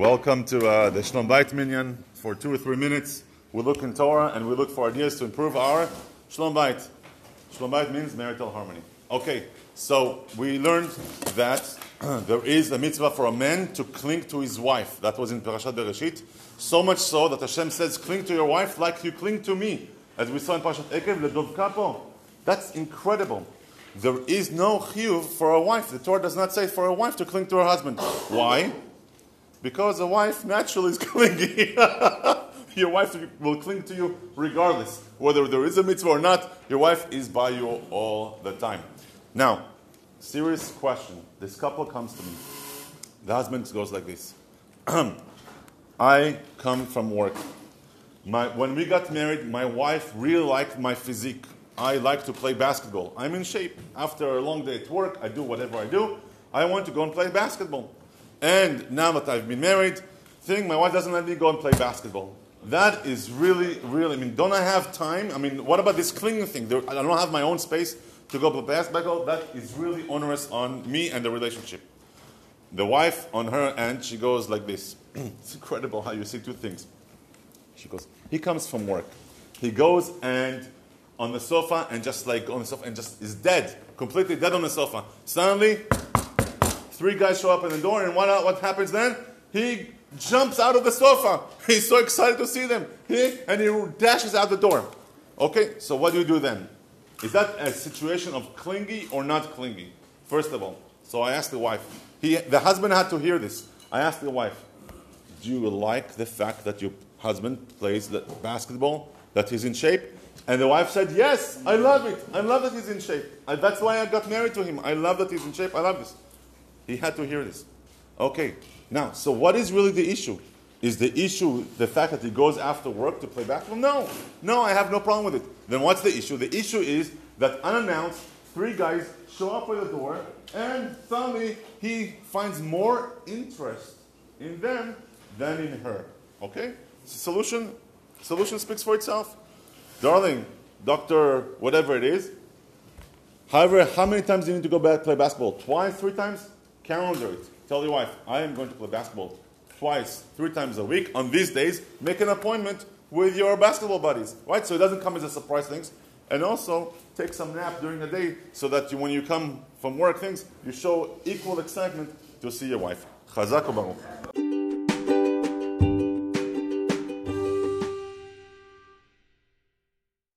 Welcome to uh, the Shlom Bait Minyan. For two or three minutes, we look in Torah and we look for ideas to improve our Shlom Bait. Shlom Bait means marital harmony. Okay, so we learned that there is a mitzvah for a man to cling to his wife. That was in Parashat Bereshit. So much so that Hashem says, cling to your wife like you cling to me. As we saw in Parashat Ekev, Ledov Kapo. That's incredible. There is no chiyuv for a wife. The Torah does not say for a wife to cling to her husband. Why? Because a wife naturally is clingy. your wife will cling to you regardless. Whether there is a mitzvah or not, your wife is by you all the time. Now, serious question. This couple comes to me. The husband goes like this I come from work. My, when we got married, my wife really liked my physique. I like to play basketball. I'm in shape. After a long day at work, I do whatever I do. I want to go and play basketball. And now that I've been married, thing my wife doesn't let me go and play basketball. That is really, really. I mean, don't I have time? I mean, what about this clinging thing? There, I don't have my own space to go play basketball. That is really onerous on me and the relationship. The wife, on her end, she goes like this. it's incredible how you see two things. She goes, he comes from work. He goes and on the sofa and just like on the sofa and just is dead, completely dead on the sofa. Suddenly, three guys show up in the door, and what, happens then? He jumps out of the sofa. He's so excited to see them. He, and he dashes out the door. Okay, so what do you do then? Is that a situation of clingy or not clingy? First of all, so I asked the wife. He, the husband had to hear this. I asked the wife, "Do you like the fact that your husband plays the basketball? That he's in shape?" And the wife said, Yes, I love it. I love that he's in shape. I, that's why I got married to him. I love that he's in shape. I love this. He had to hear this. Okay, now, so what is really the issue? Is the issue the fact that he goes after work to play basketball? No, no, I have no problem with it. Then what's the issue? The issue is that unannounced, three guys show up at the door, and suddenly he finds more interest in them than in her. Okay? Solution, solution speaks for itself darling, doctor, whatever it is. However, how many times do you need to go back play basketball? Twice, three times? Calendar it. Tell your wife, I am going to play basketball twice, three times a week. On these days, make an appointment with your basketball buddies, right? So it doesn't come as a surprise things. And also, take some nap during the day so that you, when you come from work things, you show equal excitement to see your wife. Chazak Baruch.